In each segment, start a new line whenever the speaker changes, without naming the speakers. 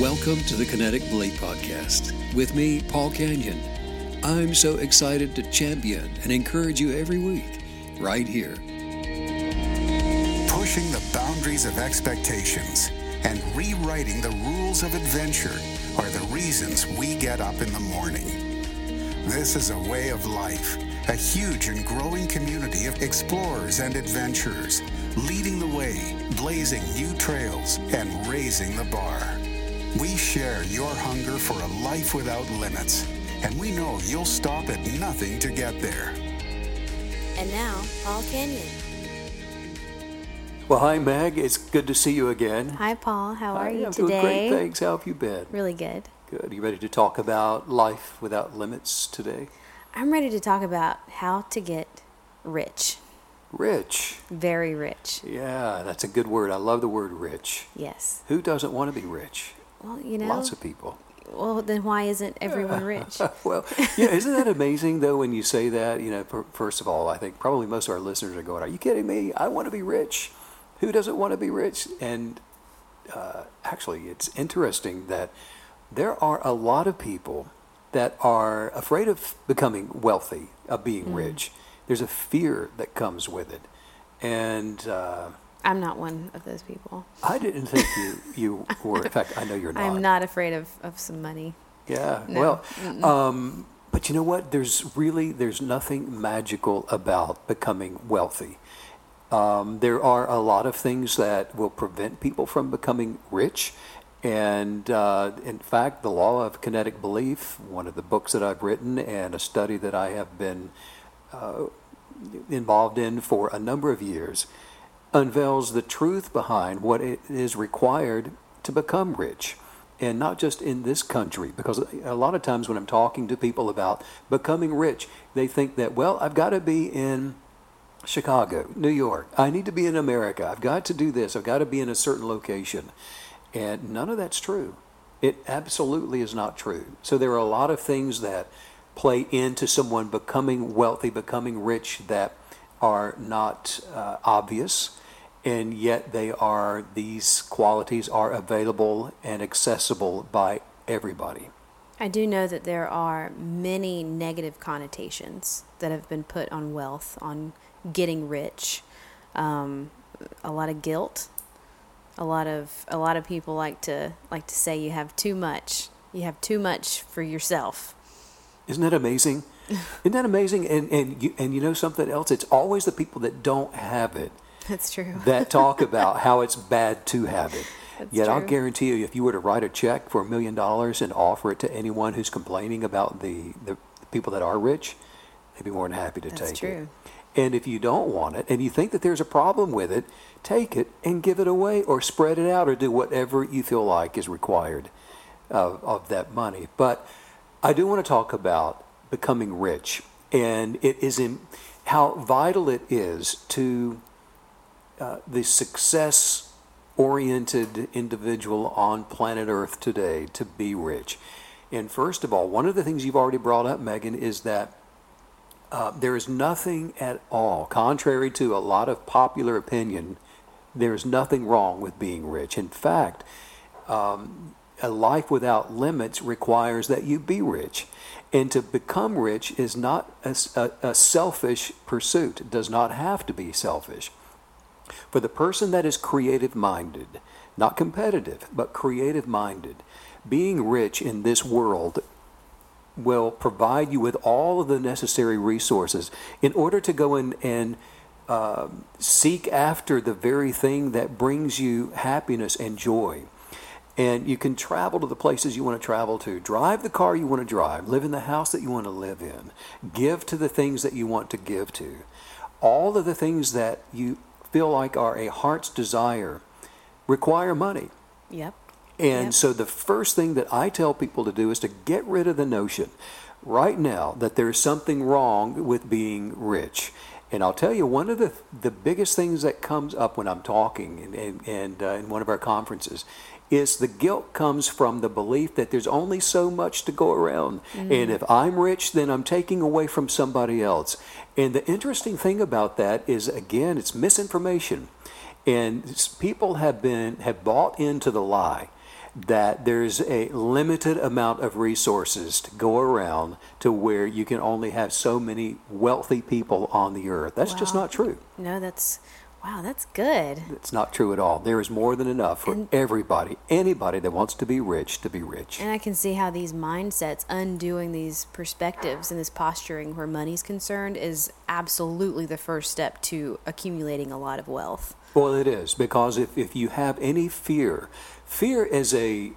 Welcome to the Kinetic Belief Podcast with me, Paul Canyon. I'm so excited to champion and encourage you every week, right here.
Pushing the boundaries of expectations and rewriting the rules of adventure are the reasons we get up in the morning. This is a way of life, a huge and growing community of explorers and adventurers, leading the way, blazing new trails, and raising the bar. We share your hunger for a life without limits, and we know you'll stop at nothing to get there.
And now, Paul Canyon.
Well, hi, Meg. It's good to see you again.
Hi, Paul. How are
Hi,
you
I'm
today?
doing great. Thanks. How have you been?
Really good.
Good. Are You ready to talk about life without limits today?
I'm ready to talk about how to get rich.
Rich.
Very rich.
Yeah, that's a good word. I love the word rich.
Yes.
Who doesn't want to be rich?
Well, you know.
Lots of people.
Well, then why isn't everyone rich?
well, yeah, isn't that amazing though when you say that? You know, per- first of all, I think probably most of our listeners are going, "Are you kidding me? I want to be rich. Who doesn't want to be rich?" And uh, actually, it's interesting that there are a lot of people that are afraid of becoming wealthy, of being rich. There's a fear that comes with it, and. Uh,
I'm not one of those people.
I didn't think you, you were. In fact, I know you're not.
I'm not afraid of, of some money.
Yeah.
No.
Well, um, but you know what? There's really there's nothing magical about becoming wealthy. Um, there are a lot of things that will prevent people from becoming rich. And uh, in fact, the law of kinetic belief, one of the books that I've written, and a study that I have been uh, involved in for a number of years, unveils the truth behind what it is required to become rich. And not just in this country, because a lot of times when I'm talking to people about becoming rich, they think that, well, I've got to be in Chicago, New York. I need to be in America. I've got to do this. I've got to be in a certain location. And none of that's true. It absolutely is not true. So there are a lot of things that play into someone becoming wealthy, becoming rich that are not uh, obvious and yet they are these qualities are available and accessible by everybody.
I do know that there are many negative connotations that have been put on wealth, on getting rich. Um, a lot of guilt. A lot of a lot of people like to like to say you have too much. You have too much for yourself.
Isn't that amazing? Isn't that amazing? And and you, and you know something else? It's always the people that don't have it
That's true.
that talk about how it's bad to have it.
That's
Yet I'll guarantee you, if you were to write a check for a million dollars and offer it to anyone who's complaining about the, the people that are rich, they'd be more than happy to
That's
take
true.
it. And if you don't want it and you think that there's a problem with it, take it and give it away or spread it out or do whatever you feel like is required of, of that money. But I do want to talk about becoming rich and it is in how vital it is to uh, the success oriented individual on planet Earth today to be rich. And first of all, one of the things you've already brought up, Megan, is that uh, there is nothing at all, contrary to a lot of popular opinion, there is nothing wrong with being rich. In fact, um, a life without limits requires that you be rich. And to become rich is not a, a, a selfish pursuit, it does not have to be selfish. For the person that is creative minded, not competitive, but creative minded, being rich in this world will provide you with all of the necessary resources in order to go in and uh, seek after the very thing that brings you happiness and joy. And you can travel to the places you want to travel to, drive the car you want to drive, live in the house that you want to live in, give to the things that you want to give to. All of the things that you feel like are a heart's desire require money.
Yep.
And
Yep.
so the first thing that I tell people to do is to get rid of the notion right now that there's something wrong with being rich. And I'll tell you, one of the the biggest things that comes up when I'm talking and, and, and uh, in one of our conferences is the guilt comes from the belief that there's only so much to go around. And if I'm rich, then I'm taking away from somebody else. And the interesting thing about that is, again, it's misinformation. And people have been have bought into the lie that there's a limited amount of resources to go around to where you can only have so many wealthy people on the earth. That's just not true.
No, that's wow, that's good.
It's not true at all. There is more than enough for
And-
everybody, anybody that wants to be rich, to be rich.
And I can see how these mindsets, undoing these perspectives and this posturing where money's concerned, is absolutely the first step to accumulating a lot of wealth.
Well, it is because if, if you have any fear, fear is a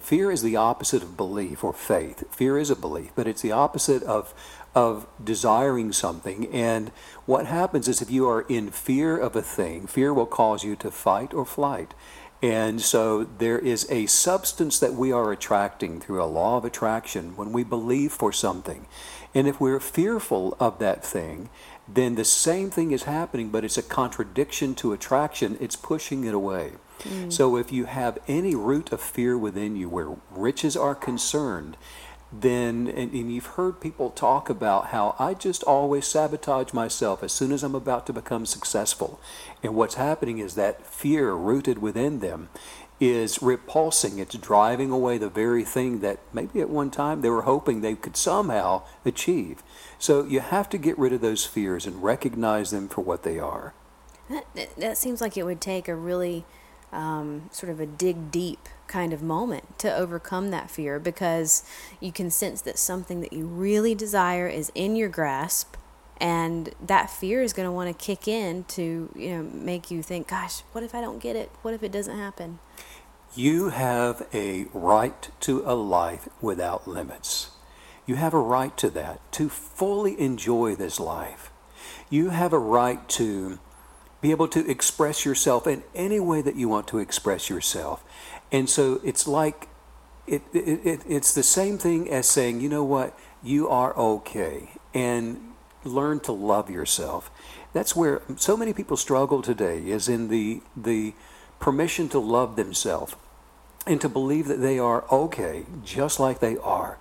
fear is the opposite of belief or faith. Fear is a belief, but it's the opposite of of desiring something. And what happens is if you are in fear of a thing, fear will cause you to fight or flight. And so there is a substance that we are attracting through a law of attraction when we believe for something. And if we're fearful of that thing, then the same thing is happening, but it's a contradiction to attraction. It's pushing it away. Hmm. So if you have any root of fear within you where riches are concerned, then, and, and you've heard people talk about how I just always sabotage myself as soon as I'm about to become successful. And what's happening is that fear rooted within them is repulsing. It's driving away the very thing that maybe at one time they were hoping they could somehow achieve. So you have to get rid of those fears and recognize them for what they are.
That, that- that seems like it would take a really um, sort of a dig deep kind of moment to overcome that fear because you can sense that something that you really desire is in your grasp and that fear is going to want to kick in to you know make you think gosh what if i don't get it what if it doesn't happen
You have a right to a life without limits. You have a right to that, to fully enjoy this life. You have a right to be able to express yourself in any way that you want to express yourself. And so it's like, it, it, it, it's the same thing as saying, you know what, you are okay. And learn to love yourself. That's where so many people struggle today, is in the, the permission to love themselves and to believe that they are okay just like they are.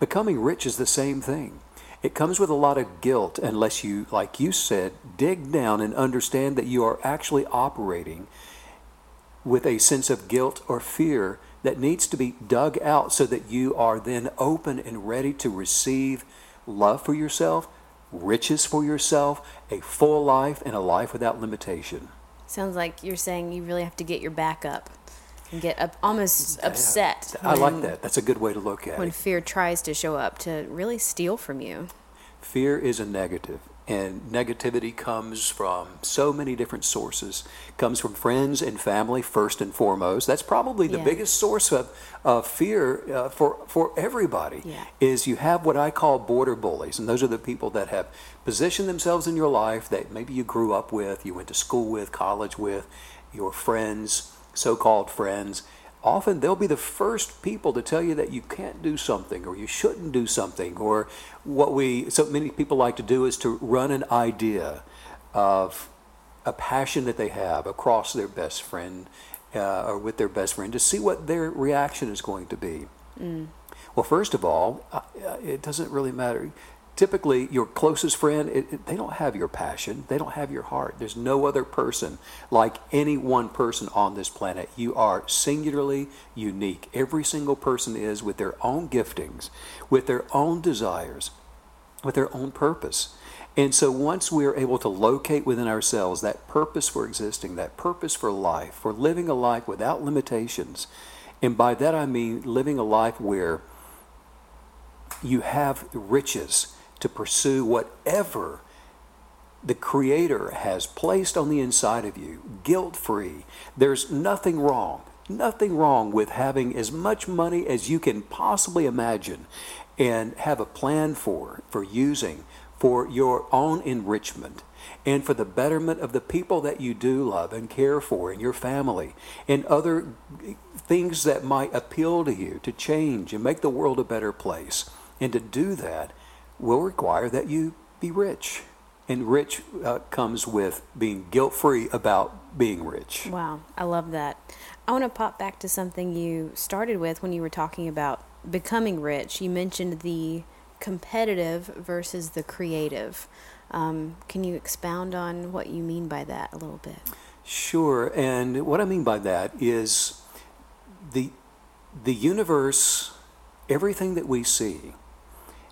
Becoming rich is the same thing. It comes with a lot of guilt unless you, like you said, dig down and understand that you are actually operating with a sense of guilt or fear that needs to be dug out so that you are then open and ready to receive love for yourself, riches for yourself, a full life, and a life without limitation.
sounds like you're saying you really have to get your back up and get up almost upset
I like that. That's a good way to look at
when
it.
When fear tries to show up to really steal from you
Fear is a negative, and negativity comes from so many different sources. comes from friends and family first and foremost. That's probably the
Yeah.
biggest source of, of fear uh, for for everybody.
Yeah.
Is you have what I call border bullies, and those are the people that have positioned themselves in your life that maybe you grew up with, you went to school with, college with, your friends, so-called friends. Often they'll be the first people to tell you that you can't do something or you shouldn't do something or what we so many people like to do is to run an idea of a passion that they have across their best friend uh, or with their best friend to see what their reaction is going to be. Well, first of all, uh, it doesn't really matter. Typically, your closest friend, it, it- they don't have your passion. They don't have your heart. There's no other person like any one person on this planet. You are singularly unique. Every single person is with their own giftings, with their own desires, with their own purpose. And so once we're able to locate within ourselves that purpose for existing, that purpose for life, for living a life without limitations, and by that I mean living a life where you have riches to pursue whatever the Creator has placed on the inside of you, guilt free. There's nothing wrong, nothing wrong with having as much money as you can possibly imagine and have a plan for, for using for your own enrichment and for the betterment of the people that you do love and care for in your family and other things that might appeal to you to change and make the world a better place. And to do that will require that you be rich. And rich uh, comes with being guilt free about being rich.
Wow, I love that. I want to pop back to something you started with when you were talking about becoming rich. You mentioned the competitive versus the creative. Um, can you expound on what you mean by that a little bit?
Sure. And what I mean by that is the the universe, everything that we see,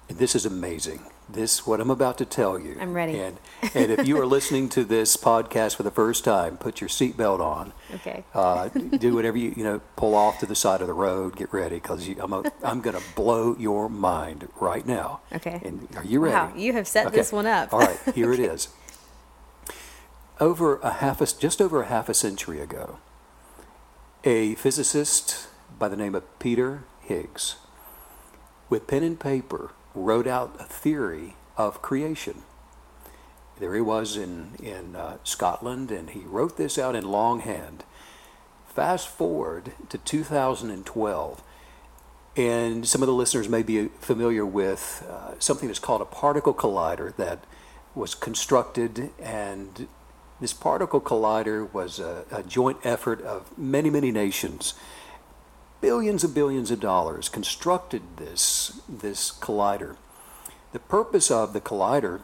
this is amazing. This what I'm about to tell you.
I'm ready.
And and if you are listening to this podcast for the first time, put your seatbelt on.
Okay.
Uh, do whatever you you know. Pull off to the side of the road. Get ready because I'm a, I'm going to blow your mind right now.
Okay.
And are you ready?
Wow, you have set
Okay.
this one up.
All right, here it is. Over a half a, just over a half a century ago, a physicist by the name of Peter Higgs, with pen and paper, wrote out a theory of creation. There he was in in uh, Scotland, and he wrote this out in longhand. Fast forward to 2012, and some of the listeners may be familiar with uh, something that's called a particle collider that was constructed, and this particle collider was a, a joint effort of many, many nations. Billions and billions of dollars constructed this, this collider. The purpose of the collider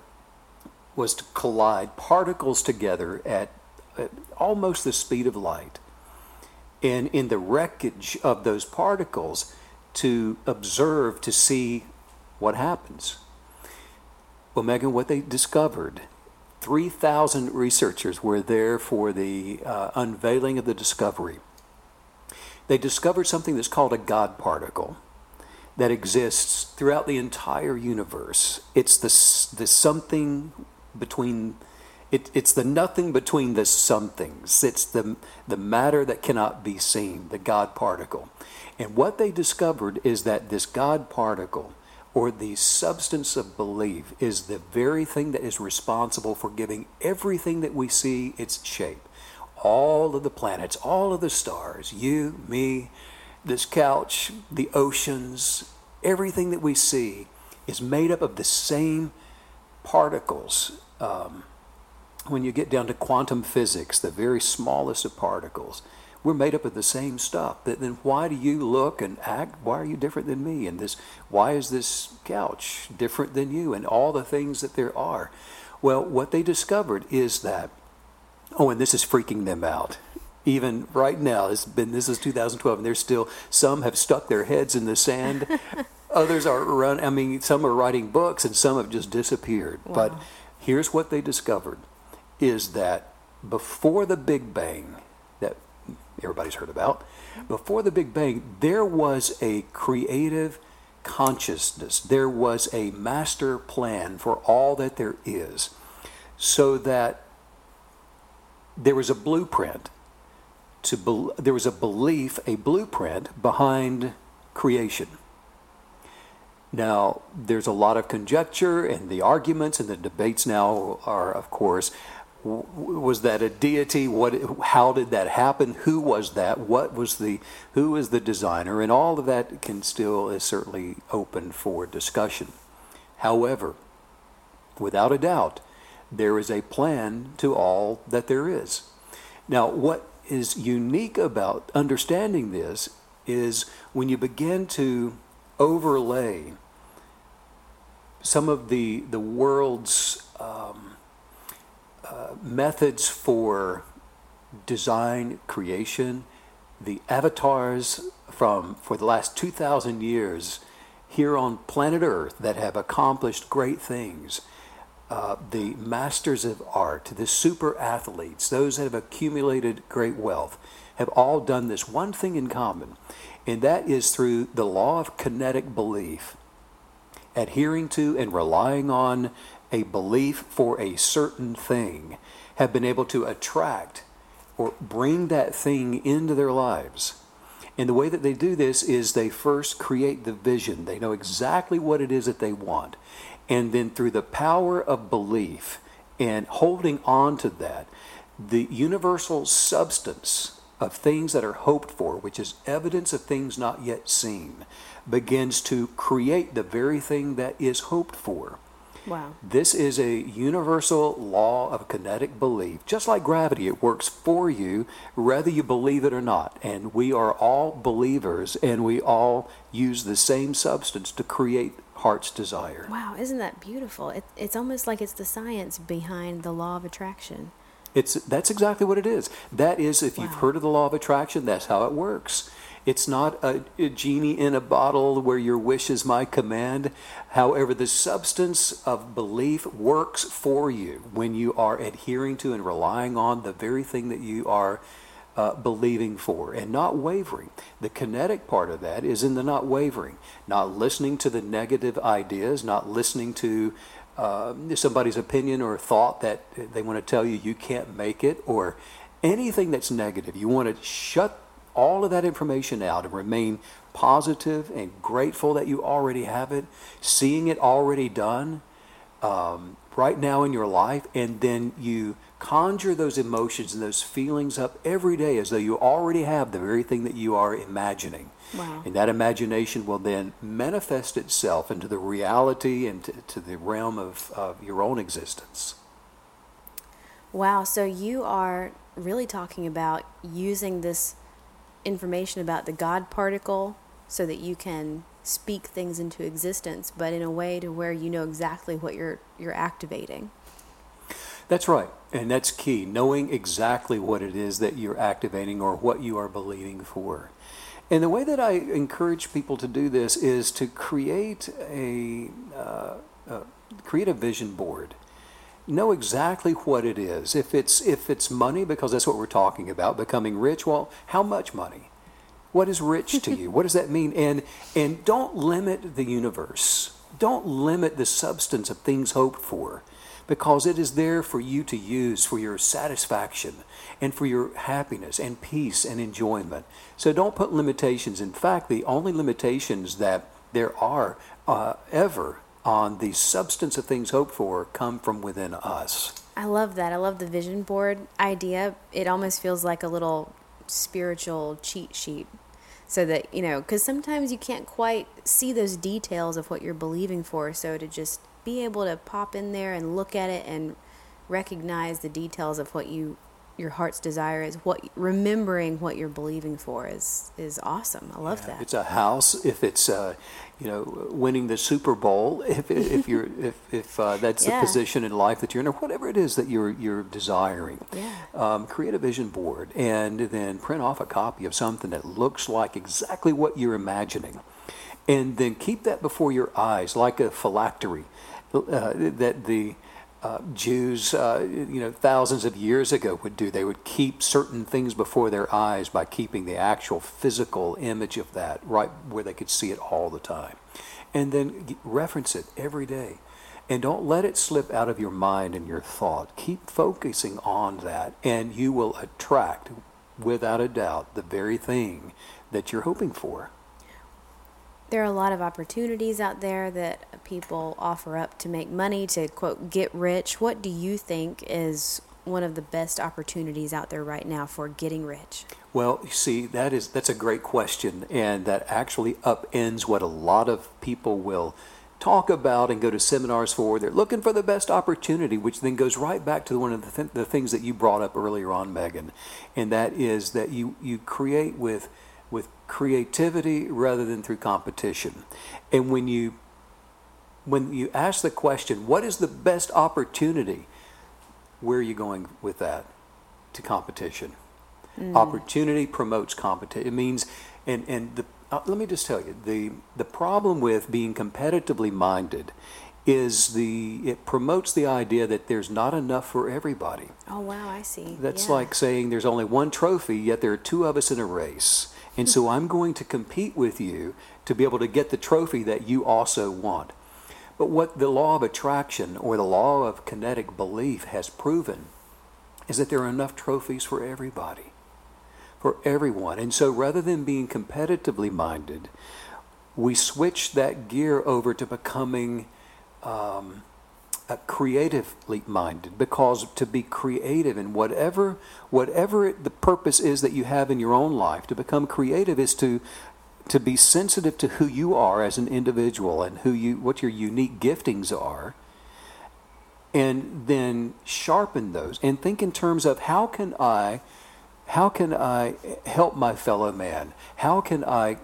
was to collide particles together at, at almost the speed of light and in the wreckage of those particles to observe to see what happens. Well, Megan, what they discovered 3,000 researchers were there for the uh, unveiling of the discovery. They discovered something that's called a God particle that exists throughout the entire universe. It's the, the something between it, it's the nothing between the somethings. It's the, the matter that cannot be seen, the God particle. And what they discovered is that this God particle, or the substance of belief, is the very thing that is responsible for giving everything that we see its shape. All of the planets, all of the stars, you, me, this couch, the oceans, everything that we see is made up of the same particles. Um, when you get down to quantum physics, the very smallest of particles, we're made up of the same stuff. Then why do you look and act? Why are you different than me? And this, why is this couch different than you? And all the things that there are. Well, what they discovered is that, oh, and this is freaking them out. Even right now, it's been this is 2012, and there's still some have stuck their heads in the sand. Others are run. I mean, some are writing books, and some have just disappeared. But here's what they discovered: is that before the Big Bang, that everybody's heard about, before the Big Bang, there was a creative consciousness. There was a master plan for all that there is, so that there was a blueprint to bel there was a belief, a blueprint behind creation. Now, there's a lot of conjecture, and the arguments and the debates now are, of course, was that a deity? What? How did that happen? Who was that? What was the? Who was the designer? And all of that can still is certainly open for discussion. However, without a doubt, there is a plan to all that there is. Now, what is unique about understanding this is when you begin to overlay some of the the world's um, uh, methods for design creation, the avatars from for the last two thousand years here on planet Earth that have accomplished great things. Uh, the masters of art, the super athletes, those that have accumulated great wealth, have all done this one thing in common, and that is through the law of kinetic belief adhering to and relying on a belief for a certain thing have been able to attract or bring that thing into their lives. And the way that they do this is they first create the vision. They know exactly what it is that they want. And then through the power of belief and holding on to that, the universal substance of things that are hoped for, which is evidence of things not yet seen, begins to create the very thing that is hoped for.
Wow.
This is a universal law of kinetic belief. Just like gravity, it works for you whether you believe it or not. And we are all believers and we all use the same substance to create heart's desire.
Wow, isn't that beautiful? It, it's almost like it's the science behind the law of attraction.
It's that's exactly what it is. That is if you've heard of the law of attraction, that's how it works. It's not a, a, genie in a bottle where your wish is my command. However, the substance of belief works for you when you are adhering to and relying on the very thing that you are uh, believing for and not wavering. The kinetic part of that is in the not wavering, not listening to the negative ideas, not listening to uh, somebody's opinion or thought that they want to tell you you can't make it or anything that's negative. You want to shut all of that information out and remain positive and grateful that you already have it, seeing it already done um, right now in your life, and then you conjure those emotions and those feelings up every day as though you already have the very thing that you are imagining.
Wow.
And that imagination will then manifest itself into the reality and to, to the realm of, of your own existence.
Wow. So you are really talking about using this information about the God particle so that you can speak things into existence, but in a way to where you know exactly what you're you're activating.
That's right. And that's key, knowing exactly what it is that you're activating or what you are believing for. And the way that I encourage people to do this is to create a, uh, uh, create a vision board. Know exactly what it is. If it's if it's money, because that's what we're talking about, becoming rich. Well, how much money? What is rich to you? What does that mean? And and don't limit the universe. Don't limit the substance of things hoped for because it is there for you to use for your satisfaction and for your happiness and peace and enjoyment. So don't put limitations. In fact, the only limitations that there are uh, ever on the substance of things hoped for come from within us.
I love that. I love the vision board idea. It almost feels like a little spiritual cheat sheet. So that, you know, because sometimes you can't quite see those details of what you're believing for. So to just be able to pop in there and look at it and recognize the details of what you your heart's desire is what remembering what you're believing for is is awesome i love
yeah,
that
if it's a house if it's uh, you know winning the super bowl if, if you're if, if uh, that's
Yeah.
the position in life that you're in or whatever it is that you're you're desiring
Yeah.
um, create a vision board and then print off a copy of something that looks like exactly what you're imagining and then keep that before your eyes like a phylactery uh, that the uh, Jews, uh, you know, thousands of years ago would do. They would keep certain things before their eyes by keeping the actual physical image of that right where they could see it all the time. And then reference it every day. And don't let it slip out of your mind and your thought. Keep focusing on that, and you will attract, without a doubt, the very thing that you're hoping for.
There are a lot of opportunities out there that people offer up to make money to quote get rich what do you think is one of the best opportunities out there right now for getting rich
Well, you see, that is that's a great question, and that actually upends what a lot of people will talk about and go to seminars for. They're looking for the best opportunity, which then goes right back to one of the, th- the things that you brought up earlier on, Megan, and that is that you you create with with creativity rather than through competition, and when you when you ask the question, what is the best opportunity? Where are you going with that? To competition. Opportunity promotes competition. It means, and and the uh, let me just tell you the the problem with being competitively minded is the it promotes the idea that there's not enough for everybody.
oh wow i see
That's
Yeah.
like saying there's only one trophy, yet there are two of us in a race. And so I'm going to compete with you to be able to get the trophy that you also want. But what the law of attraction or the law of kinetic belief has proven is that there are enough trophies for everybody, for everyone. And so rather than being competitively minded, we switch that gear over to becoming um, Uh, creatively minded because to be creative in whatever whatever it, the purpose is that you have in your own life to become creative is to to be sensitive to who you are as an individual and who you what your unique giftings are and then sharpen those and think in terms of how can I how can I help my fellow man? How can I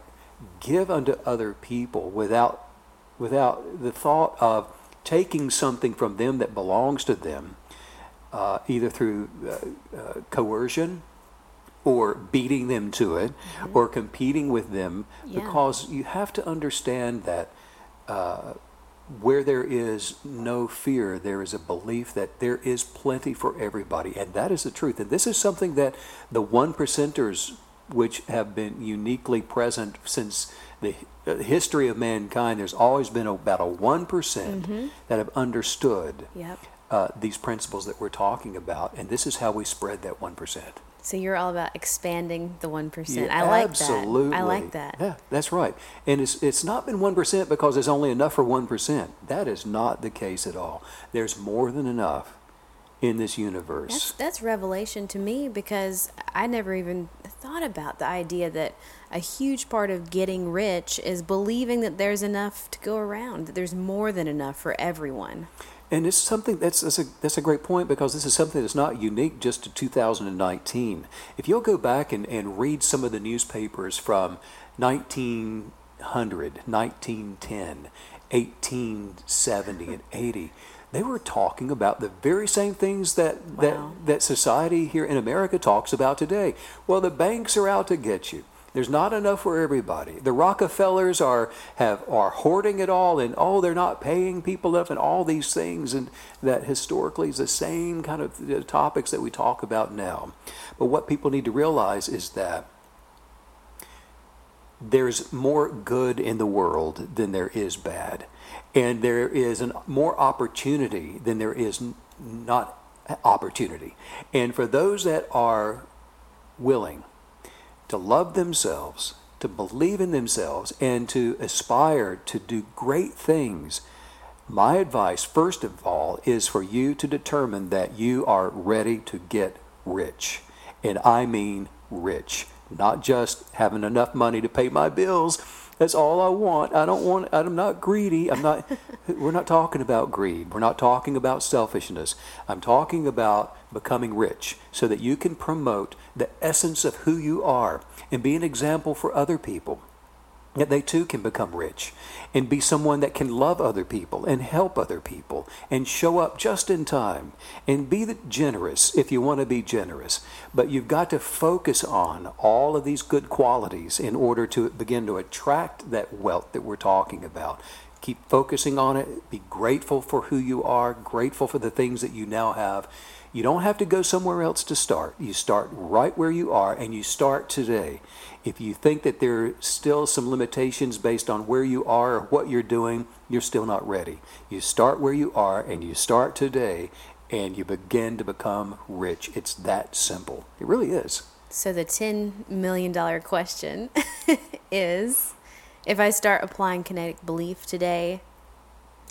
give unto other people without without the thought of taking something from them that belongs to them, uh, either through uh, uh, coercion or beating them to it or competing with them
Yeah.
because you have to understand that uh, where there is no fear, there is a belief that there is plenty for everybody. And that is the truth. And this is something that the one percenters, which have been uniquely present since the uh, history of mankind, there's always been about a 1% that have understood
Yep.
uh, these principles that we're talking about. And this is how we spread that 1%.
So you're all about expanding the one percent.
Yeah,
I like
absolutely.
that. I like that.
Yeah, that's right. And it's it's not been one percent because there's only enough for one percent. That is not the case at all. There's more than enough in this
That's
universe.
that's revelation to me because I never even thought about the idea that a huge part of getting rich is believing that there's enough to go around, that there's more than enough for everyone.
And it's something that's that's a that's a great point because this is something that's not unique just to 2019. If you'll go back and, and read some of the newspapers from 1900, 1910, 1870, and 80, they were talking about the very same things that,
Wow.
that, that society here in America talks about today. Well, the banks are out to get you. There's not enough for everybody. The Rockefellers are have are hoarding it all, and oh, they're not paying people enough, and all these things, and that historically is the same kind of uh, topics that we talk about now. But what people need to realize is that there's more good in the world than there is bad. And there is an, more opportunity than there is not opportunity. And for those that are willing to love themselves, to believe in themselves, and to aspire to do great things, my advice, first of all, is for you to determine that you are ready to get rich. And I mean rich, not just having enough money to pay my bills. That's all I want. I don't want, I'm not greedy. I'm not, we're not talking about greed. We're not talking about selfishness. I'm talking about becoming rich so that you can promote the essence of who you are and be an example for other people that they too can become rich and be someone that can love other people and help other people and show up just in time and be generous if you want to be generous. But you've got to focus on all of these good qualities in order to begin to attract that wealth that we're talking about. Keep focusing on it. Be grateful for who you are grateful for the things that you now have you don't have to go somewhere else to start. You start right where you are and you start today. If you think that there are still some limitations based on where you are or what you're doing, you're still not ready. You start where you are and you start today and you begin to become rich. It's that simple. It really is.
So the ten million dollar question is if I start applying kinetic belief today,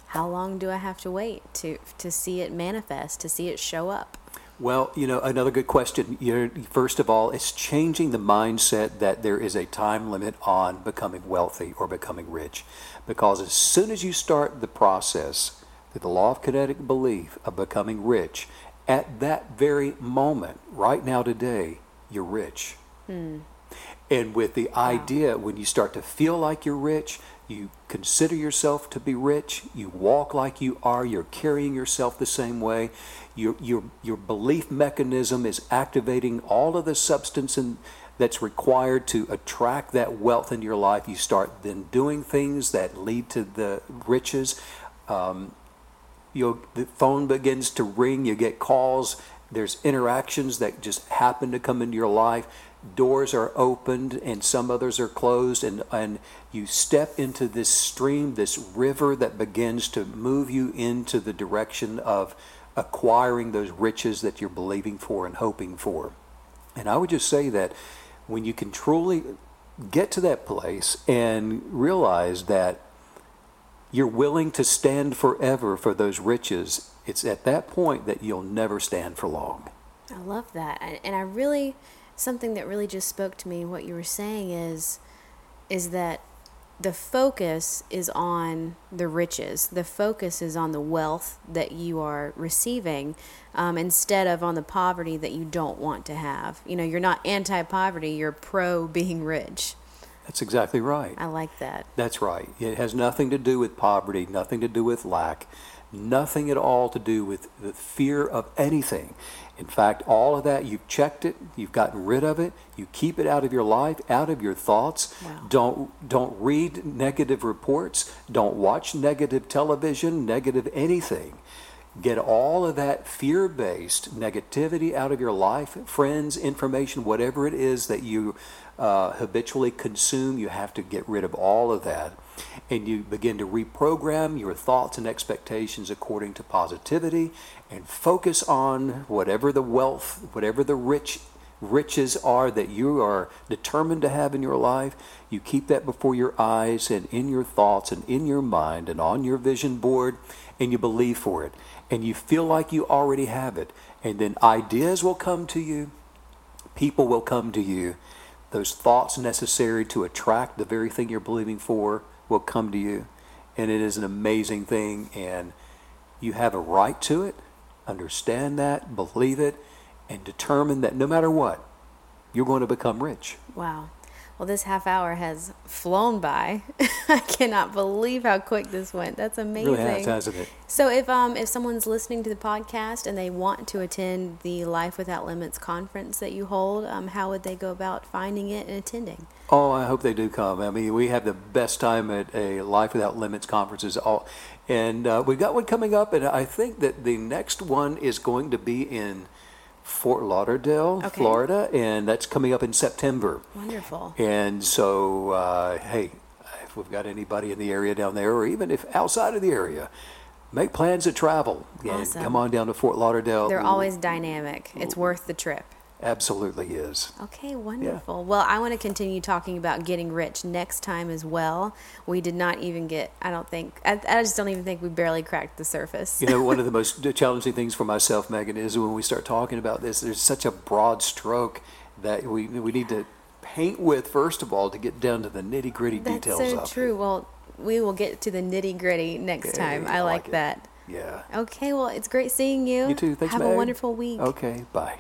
how long do I have to wait to to see it manifest, to see it show up?
Well, you know, another good question. You're, first of all, it's changing the mindset that there is a time limit on becoming wealthy or becoming rich. Because as soon as you start the process, through the law of kinetic belief of becoming rich, at that very moment, right now, today, you're rich. Hmm. And with the idea, when you start to feel like you're rich, you consider yourself to be rich, you walk like you are, you're carrying yourself the same way, your, your, your belief mechanism is activating all of the substance in, that's required to attract that wealth into your life. You start then doing things that lead to the riches. Um, you'll, the phone begins to ring, you get calls, there's interactions that just happen to come into your life. Doors are opened and some others are closed, and, and you step into this stream, this river that begins to move you into the direction of acquiring those riches that you're believing for and hoping for. And I would just say that when you can truly get to that place and realize that you're willing to stand forever for those riches, it's at that point that you'll never stand for long.
I love that. And, I really, something that really just spoke to me, what you were saying is, is that the focus is on the riches. The focus is on the wealth that you are receiving um, instead of on the poverty that you don't want to have. You know, you're not anti poverty, you're pro being rich.
That's exactly right.
I like that.
That's right. It has nothing to do with poverty, nothing to do with lack. Nothing at all to do with the fear of anything. In fact, all of that, you've checked it, you've gotten rid of it, you keep it out of your life, out of your thoughts.
Wow.
Don't, don't read negative reports, don't watch negative television, negative anything. Get all of that fear based negativity out of your life, friends, information, whatever it is that you uh, habitually consume, you have to get rid of all of that. And you begin to reprogram your thoughts and expectations according to positivity and focus on whatever the wealth, whatever the rich riches are that you are determined to have in your life. You keep that before your eyes and in your thoughts and in your mind and on your vision board, and you believe for it. And you feel like you already have it. And then ideas will come to you, people will come to you. Those thoughts necessary to attract the very thing you're believing for will come to you. And it is an amazing thing. And you have a right to it. Understand that, believe it, and determine that no matter what, you're going to become rich.
Wow. Well, this half hour has flown by. I cannot believe how quick this went. That's amazing.
Really has, hasn't it?
So, if um if someone's listening to the podcast and they want to attend the Life Without Limits conference that you hold, um, how would they go about finding it and attending?
Oh, I hope they do come. I mean, we have the best time at a Life Without Limits conferences. All, and uh, we've got one coming up, and I think that the next one is going to be in Fort Lauderdale,
Okay.
Florida, and that's coming up in September.
Wonderful.
And so, uh, hey, if we've got anybody in the area down there, or even if outside of the area, make plans to travel and
Awesome.
come on down to Fort Lauderdale.
They're always dynamic. It's worth the trip.
Absolutely is.
Okay, wonderful. Well, I want to continue talking about getting rich next time as well. We did not even get, I don't think, I, I just don't even think we barely cracked the surface.
You know, one of the most challenging things for myself, Megan, is when we start talking about this, there's such a broad stroke that we we need to paint with first of all to get down to the nitty gritty
That's
details
so
of it.
true. Well, we will get to the nitty gritty next time.
I
I
like
that.
Yeah.
Okay, well, it's great seeing you.
You too. Thanks,
Have a wonderful week.
Okay. Bye.